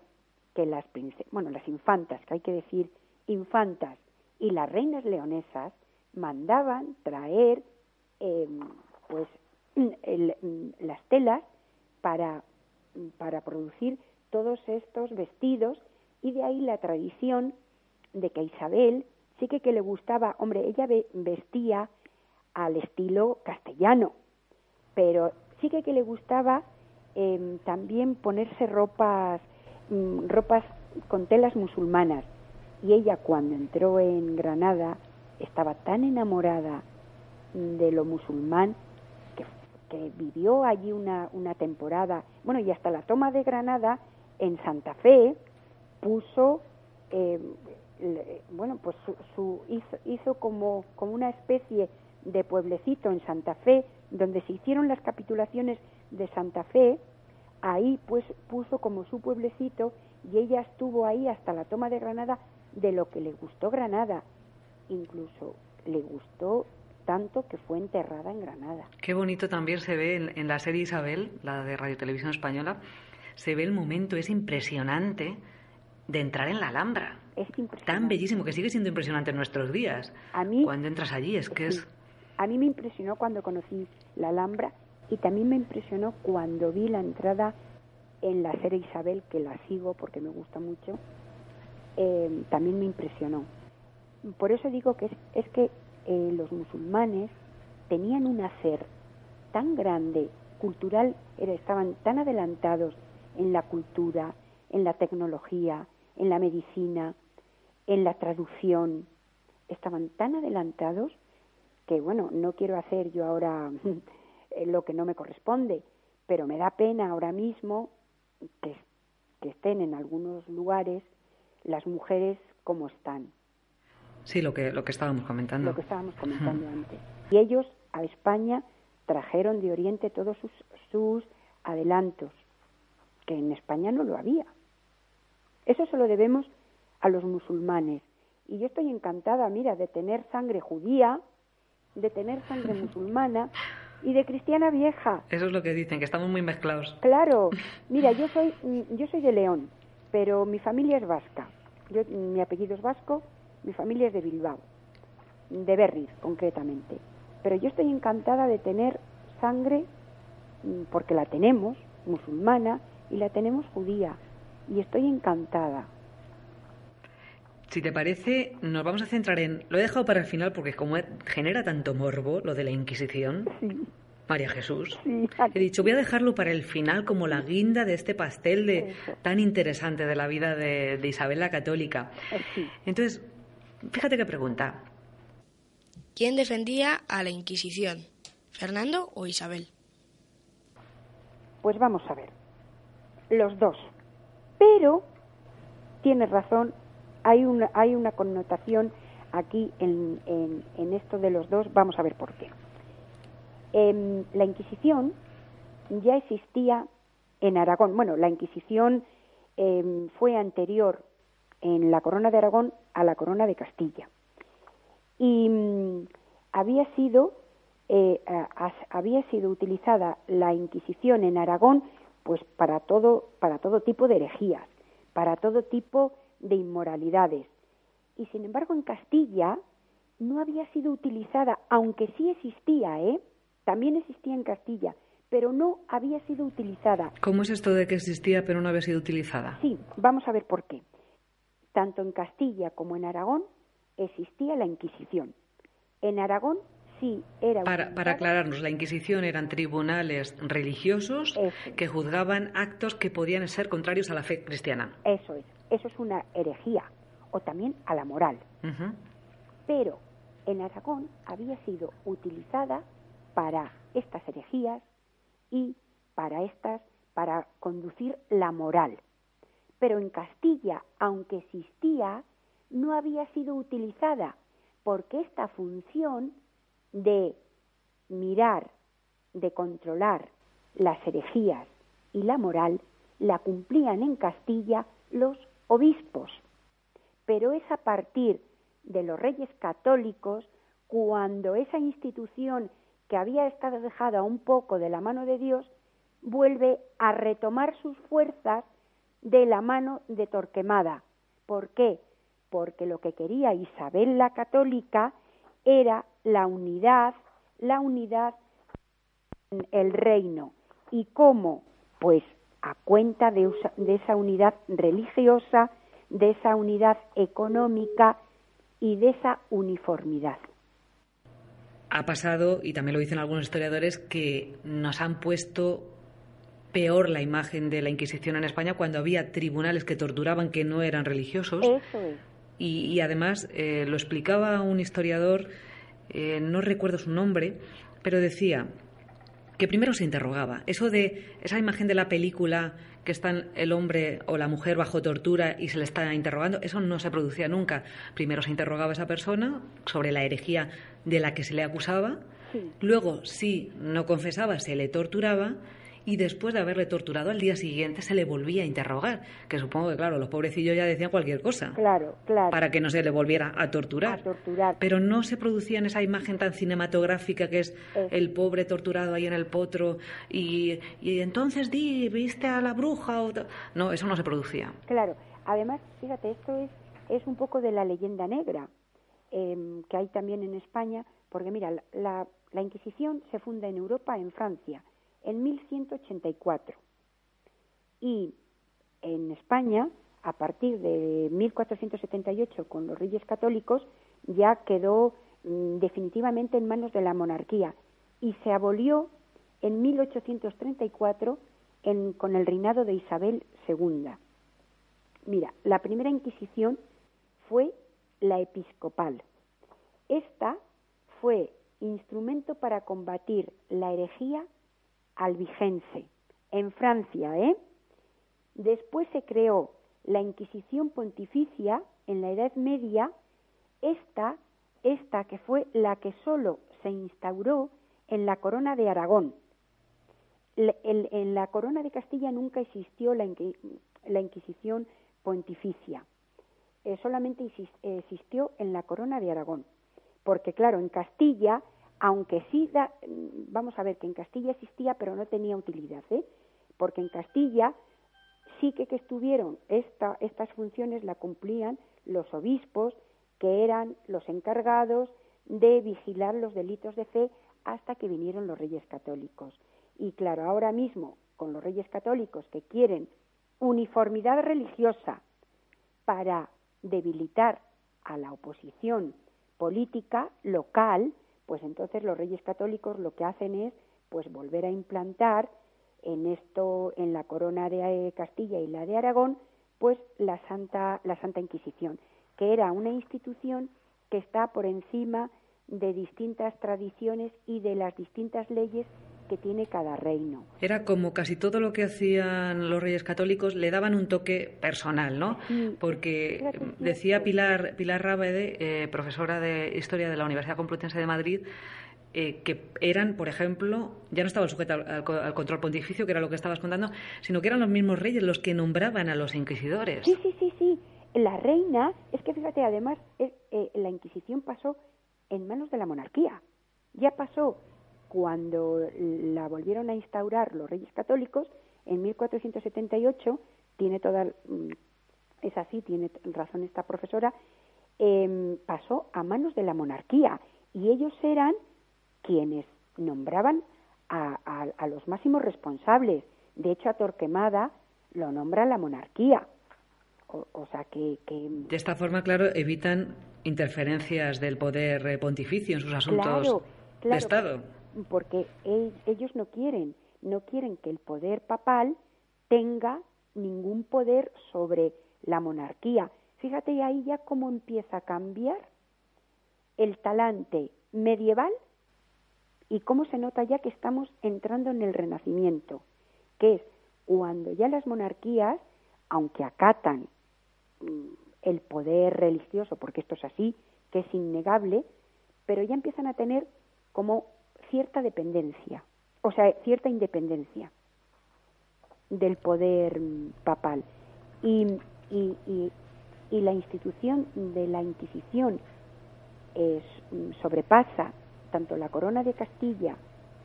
que las bueno, las infantas, que hay que decir infantas, y las reinas leonesas mandaban traer em, pues las telas para, para producir todos estos vestidos y de ahí la tradición de que Isabel sí que, que le gustaba, hombre, ella vestía al estilo castellano, pero sí que, que le gustaba em, también ponerse ropas, mm, ropas con telas musulmanas. Y ella cuando entró en Granada estaba tan enamorada de lo musulmán que, vivió allí una, una temporada. Bueno, y hasta la toma de Granada en Santa Fe puso em, bueno, pues su, hizo, hizo, como, como una especie de pueblecito en Santa Fe, donde se hicieron las capitulaciones de Santa Fe, ahí pues puso como su pueblecito y ella estuvo ahí hasta la toma de Granada de lo que le gustó Granada. Incluso le gustó tanto que fue enterrada en Granada. Qué bonito también se ve en, la serie Isabel, la de Radio Televisión Española, se ve el momento, es impresionante de entrar en la Alhambra. Es Tan bellísimo que sigue siendo impresionante en nuestros días. A mí, cuando entras allí es que es a mí me impresionó cuando conocí la Alhambra y también me impresionó cuando vi la entrada en la serie Isabel, que la sigo porque me gusta mucho, eh, también me impresionó. Por eso digo que es, es que eh, los musulmanes tenían un hacer tan grande cultural estaban tan adelantados en la cultura, en la tecnología, en la medicina, en la traducción, estaban tan adelantados que, bueno, no quiero hacer yo ahora lo que no me corresponde, pero me da pena ahora mismo que, que estén en algunos lugares las mujeres como están. Sí, lo que, lo que estábamos comentando. Lo que estábamos comentando antes. Y ellos a España trajeron de Oriente todos sus, sus adelantos, que en España no lo había. Eso se lo debemos a los musulmanes. Y yo estoy encantada, mira, de tener sangre judía, de tener sangre musulmana y de cristiana vieja. Eso es lo que dicen, que estamos muy mezclados. Claro. Mira, yo soy yo soy de León, pero mi familia es vasca. Yo, mi apellido es vasco, mi familia es de Bilbao, de Berriz concretamente. Pero yo estoy encantada de tener sangre, mm, porque la tenemos, musulmana, y la tenemos judía. Y estoy encantada. Si te parece, nos vamos a centrar en... Lo he dejado para el final porque como genera tanto morbo lo de la Inquisición. María Jesús. He dicho, voy a dejarlo para el final como la guinda de este pastel de, tan interesante de la vida de, de Isabel la Católica. Entonces, fíjate qué pregunta. ¿Quién defendía a la Inquisición? ¿Fernando o Isabel? Pues vamos a ver. Los dos. Pero, tienes razón, hay una, hay una connotación aquí en, en, en esto de los dos. Vamos a ver por qué. Eh, la Inquisición ya existía en Aragón. Bueno, la Inquisición eh, fue anterior en la corona de Aragón a la corona de Castilla. Y mm, había sido eh, había sido utilizada la Inquisición en Aragón pues para todo para todo tipo de herejías, para todo tipo de inmoralidades. Y sin embargo en Castilla no había sido utilizada, aunque sí existía, ¿eh? También existía en Castilla, pero no había sido utilizada. ¿Cómo es esto de que existía pero no había sido utilizada? Sí, vamos a ver por qué. Tanto en Castilla como en Aragón existía la Inquisición. En Aragón sí era. Para, para aclararnos, la Inquisición eran tribunales religiosos que juzgaban actos que podían ser contrarios a la fe cristiana. Eso es. Eso es una herejía o también a la moral. Pero en Aragón había sido utilizada para estas herejías y para estas para conducir la moral. Pero en Castilla, aunque existía, no había sido utilizada porque esta función de mirar, de controlar las herejías y la moral la cumplían en Castilla los obispos. Pero es a partir de los reyes católicos cuando esa institución que había estado dejada un poco de la mano de Dios vuelve a retomar sus fuerzas de la mano de Torquemada. ¿Por qué? Porque lo que quería Isabel la Católica era la unidad, la unidad en el reino. ¿Y cómo? Pues a cuenta de, de esa unidad religiosa, de esa unidad económica y de esa uniformidad ha pasado, y también lo dicen algunos historiadores, que nos han puesto peor la imagen de la Inquisición en España cuando había tribunales que torturaban que no eran religiosos. Eso es. Y, y además eh, lo explicaba un historiador, eh, no recuerdo su nombre, pero decía que primero se interrogaba. Eso de esa imagen de la película que están el hombre o la mujer bajo tortura y se le está interrogando, eso no se producía nunca. Primero se interrogaba a esa persona sobre la herejía de la que se le acusaba, Sí. luego si no confesaba se le torturaba y después de haberle torturado al día siguiente se le volvía a interrogar, que supongo que claro, los pobrecillos ya decían cualquier cosa Claro, claro. para que no se le volviera a torturar. A torturar. Pero no se producía en esa imagen tan cinematográfica que es el pobre torturado ahí en el potro y, y entonces di, viste a la bruja o ta-". No, eso no se producía. Claro. Además, fíjate, esto es, es un poco de la leyenda negra eh, que hay también en España, porque mira, la, la Inquisición se funda en Europa, en Francia, en 1184. Y en España, a partir de 1478, con los reyes católicos, ya quedó mm, definitivamente en manos de la monarquía y se abolió en 1834 con el reinado de Isabel II. Mira, la primera Inquisición fue la episcopal. Esta fue instrumento para combatir la herejía albigense en Francia, ¿eh? Después se creó la Inquisición pontificia en la Edad Media, esta, esta que fue la que solo se instauró en la corona de Aragón. en la corona de Castilla nunca existió la, Inquisición pontificia, eh, solamente existió en la corona de Aragón. Porque claro, en Castilla, aunque sí, da, vamos a ver que en Castilla existía, pero no tenía utilidad, ¿eh? porque en Castilla sí que, que estuvieron esta, estas funciones la cumplían los obispos, que eran los encargados de vigilar los delitos de fe hasta que vinieron los reyes católicos. Y claro, ahora mismo, con los reyes católicos que quieren uniformidad religiosa para debilitar a la oposición política local, pues entonces los reyes católicos lo que hacen es pues volver a implantar en esto en la corona de Castilla y la de Aragón, pues la Santa la Santa Inquisición, que era una institución que está por encima de distintas tradiciones y de las distintas leyes que tiene cada reino. Era como casi todo lo que hacían los reyes católicos le daban un toque personal, ¿no? Porque decía Pilar Pilar Rábede, eh, profesora de Historia de la Universidad Complutense de Madrid, eh, que eran, por ejemplo, ya no estaban sujetos al, control pontificio, que era lo que estabas contando, sino que eran los mismos reyes los que nombraban a los inquisidores. Sí, sí, sí, sí. La reina, es que fíjate, además, eh, la Inquisición pasó en manos de la monarquía. Ya pasó cuando la volvieron a instaurar los reyes católicos en 1478, tiene toda, mm, es así, tiene razón esta profesora, em, pasó a manos de la monarquía y ellos eran quienes nombraban a, los máximos responsables. De hecho, a Torquemada lo nombra la monarquía. O, sea que, De esta forma, claro, evitan interferencias del poder eh, pontificio en sus asuntos de Estado porque ellos no quieren, no quieren que el poder papal tenga ningún poder sobre la monarquía. Fíjate ahí ya cómo empieza a cambiar el talante medieval y cómo se nota ya que estamos entrando en el renacimiento, que es cuando ya las monarquías, aunque acatan mm, el poder religioso, porque esto es así, que es innegable, pero ya empiezan a tener como cierta dependencia, o sea, cierta independencia del poder papal. Y, y, y, la institución de la Inquisición es, mm, sobrepasa tanto la corona de Castilla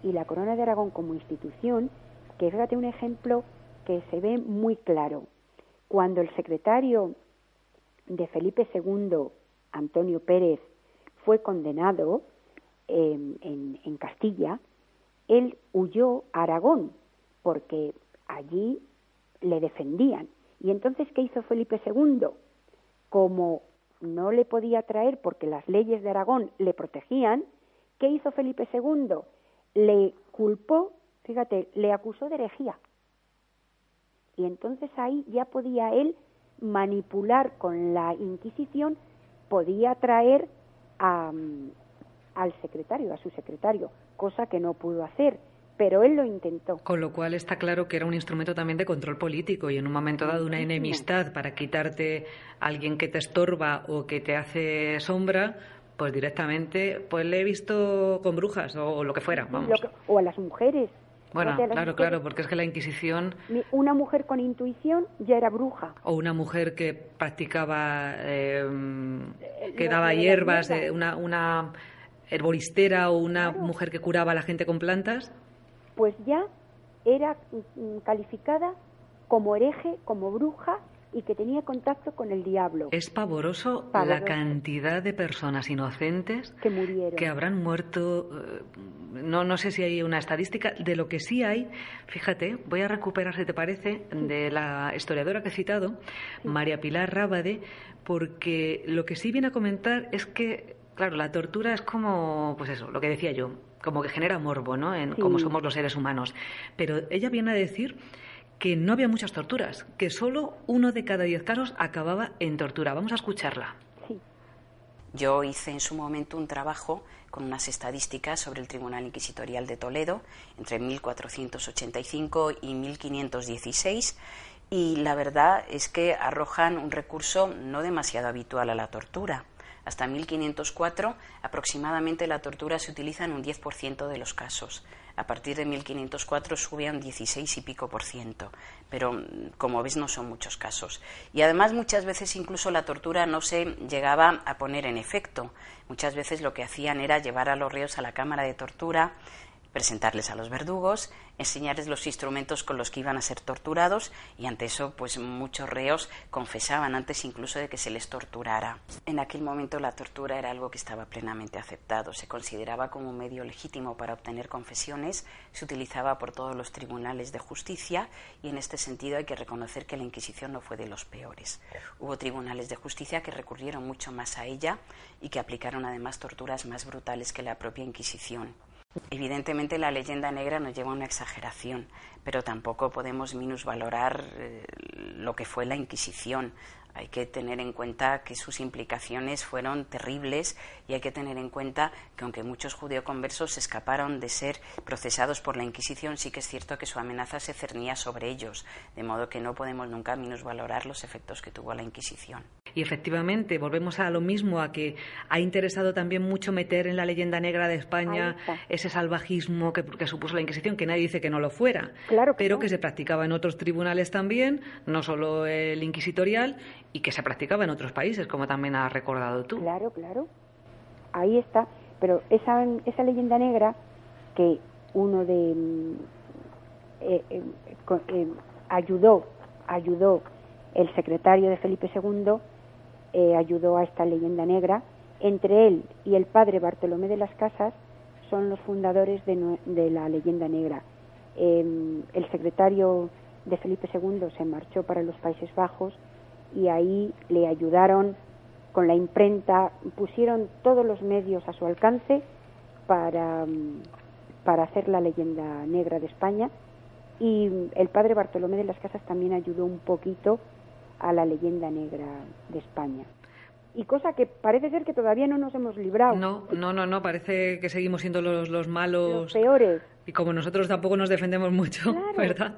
y la corona de Aragón como institución, que fíjate un ejemplo que se ve muy claro. Cuando el secretario de Felipe II, Antonio Pérez, fue condenado, en, Castilla, él huyó a Aragón porque allí le defendían. Y entonces, ¿qué hizo Felipe II? Como no le podía traer porque las leyes de Aragón le protegían, ¿qué hizo Felipe II? Le culpó, fíjate, le acusó de herejía. Y entonces ahí ya podía él manipular con la Inquisición, podía traer a, al secretario, a su secretario, cosa que no pudo hacer, pero él lo intentó. Con lo cual está claro que era un instrumento también de control político y en un momento dado una enemistad para quitarte a alguien que te estorba o que te hace sombra, pues directamente pues le he visto con brujas o, lo que fuera, vamos. o a las mujeres. Bueno, claro, claro, porque es que la Inquisición... Una mujer con intuición ya era bruja. O una mujer que practicaba, eh, que daba hierbas, eh, una, una herboristera o una mujer que curaba a la gente con plantas? Pues ya era mm, calificada como hereje, como bruja y que tenía contacto con el diablo. Es pavoroso, la cantidad de personas inocentes que murieron. Que habrán muerto. Eh, no, no sé si hay una estadística. De lo que sí hay, fíjate, voy a recuperar, si te parece, de la historiadora que he citado, María Pilar Rábade, porque lo que sí viene a comentar es que Claro, la tortura es como, pues eso, lo que decía yo. como que genera morbo, ¿no? En cómo somos los seres humanos. Pero ella viene a decir que no había muchas torturas, que solo uno de cada diez casos acababa en tortura. Vamos a escucharla. Yo hice en su momento un trabajo con unas estadísticas sobre el Tribunal Inquisitorial de Toledo entre 1485 y 1516 y la verdad es que arrojan un recurso no demasiado habitual a la tortura. Hasta 1504 aproximadamente la tortura se utiliza en un 10% de los casos. A partir de 1504 sube a un 16 y pico por ciento, pero como ves no son muchos casos. Y además muchas veces incluso la tortura no se llegaba a poner en efecto. Muchas veces lo que hacían era llevar a los reos a la cámara de tortura, presentarles a los verdugos, enseñarles los instrumentos con los que iban a ser torturados y ante eso pues muchos reos confesaban antes incluso de que se les torturara. En aquel momento la tortura era algo que estaba plenamente aceptado, se consideraba como un medio legítimo para obtener confesiones, se utilizaba por todos los tribunales de justicia y en este sentido hay que reconocer que la Inquisición no fue de los peores. Hubo tribunales de justicia que recurrieron mucho más a ella y que aplicaron además torturas más brutales que la propia Inquisición. Evidentemente la leyenda negra nos lleva a una exageración, pero tampoco podemos minusvalorar eh, lo que fue la Inquisición. Hay que tener en cuenta que sus implicaciones fueron terribles y hay que tener en cuenta que aunque muchos judeoconversos escaparon de ser procesados por la Inquisición, sí que es cierto que su amenaza se cernía sobre ellos, de modo que no podemos nunca minusvalorar los efectos que tuvo la Inquisición. Y efectivamente, volvemos a lo mismo, a que ha interesado también mucho meter en la leyenda negra de España ese salvajismo que, supuso la Inquisición, que nadie dice que no lo fuera, pero que se practicaba en otros tribunales también, no solo el inquisitorial, y que se practicaba en otros países, como también has recordado tú. Claro, claro. Ahí está. Pero esa, esa leyenda negra que uno de mm, eh, eh, eh, ayudó, ayudó el secretario de Felipe II, ayudó a esta leyenda negra. Entre él y el padre Bartolomé de las Casas son los fundadores de, de la leyenda negra. Em, el secretario de Felipe II se marchó para los Países Bajos y ahí le ayudaron con la imprenta, pusieron todos los medios a su alcance para, mm, para hacer la leyenda negra de España y el padre Bartolomé de las Casas también ayudó un poquito a la leyenda negra de España y cosa que parece ser que todavía no nos hemos librado. No, no, no, no, parece que seguimos siendo los, los malos. Los peores. Y como nosotros tampoco nos defendemos mucho, ¿verdad?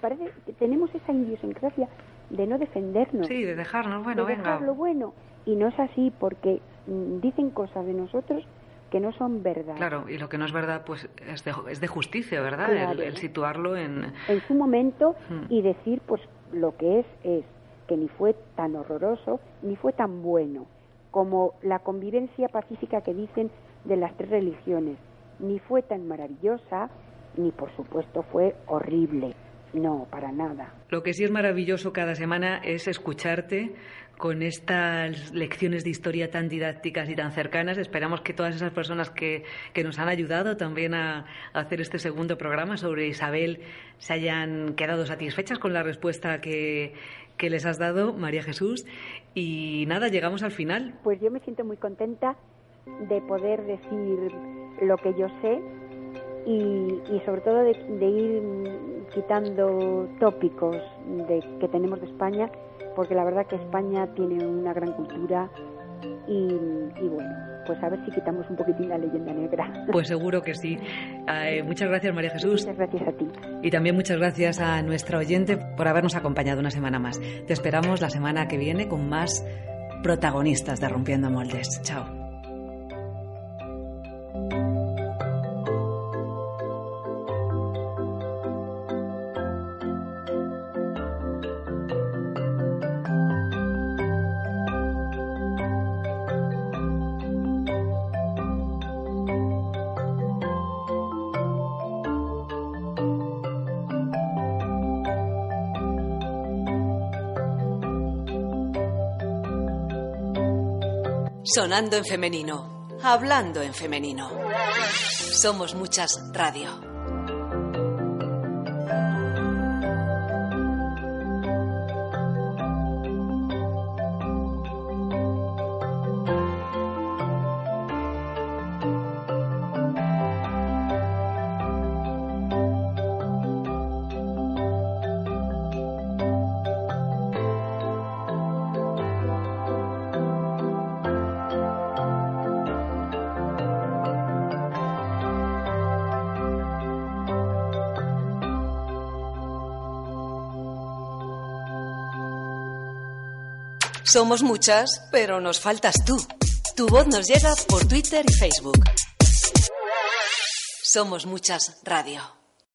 Parece que tenemos esa idiosincrasia de no defendernos. Sí, de dejarnos, bueno, de venga. lo bueno. Y no es así porque mm, dicen cosas de nosotros que no son verdad. Claro, y lo que no es verdad, pues es de, es de justicia, ¿verdad? El, situarlo en... En su momento hmm. y decir, pues, lo que es, es que ni fue tan horroroso, ni fue tan bueno, como la convivencia pacífica que dicen de las tres religiones, ni fue tan maravillosa, ni por supuesto fue horrible. No, para nada. Lo que sí es maravilloso cada semana es escucharte con estas lecciones de historia tan didácticas y tan cercanas. Esperamos que todas esas personas que, que nos han ayudado también a, hacer este segundo programa sobre Isabel se hayan quedado satisfechas con la respuesta que, que les has dado, María Jesús. Y nada, llegamos al final. Pues yo me siento muy contenta de poder decir lo que yo sé y, sobre todo de, ir quitando tópicos de, que tenemos de España, porque la verdad que España tiene una gran cultura y, bueno, pues a ver si quitamos un poquitín la leyenda negra. Pues seguro que sí. Eh, muchas gracias, María Jesús. Muchas gracias a ti. Y también muchas gracias a nuestra oyente por habernos acompañado una semana más. Te esperamos la semana que viene con más protagonistas de Rompiendo Moldes. Chao. Sonando en femenino, hablando en femenino. Somos muchas radio. Somos muchas, pero nos faltas tú. Tu voz nos llega por Twitter y Facebook. Somos muchas radio.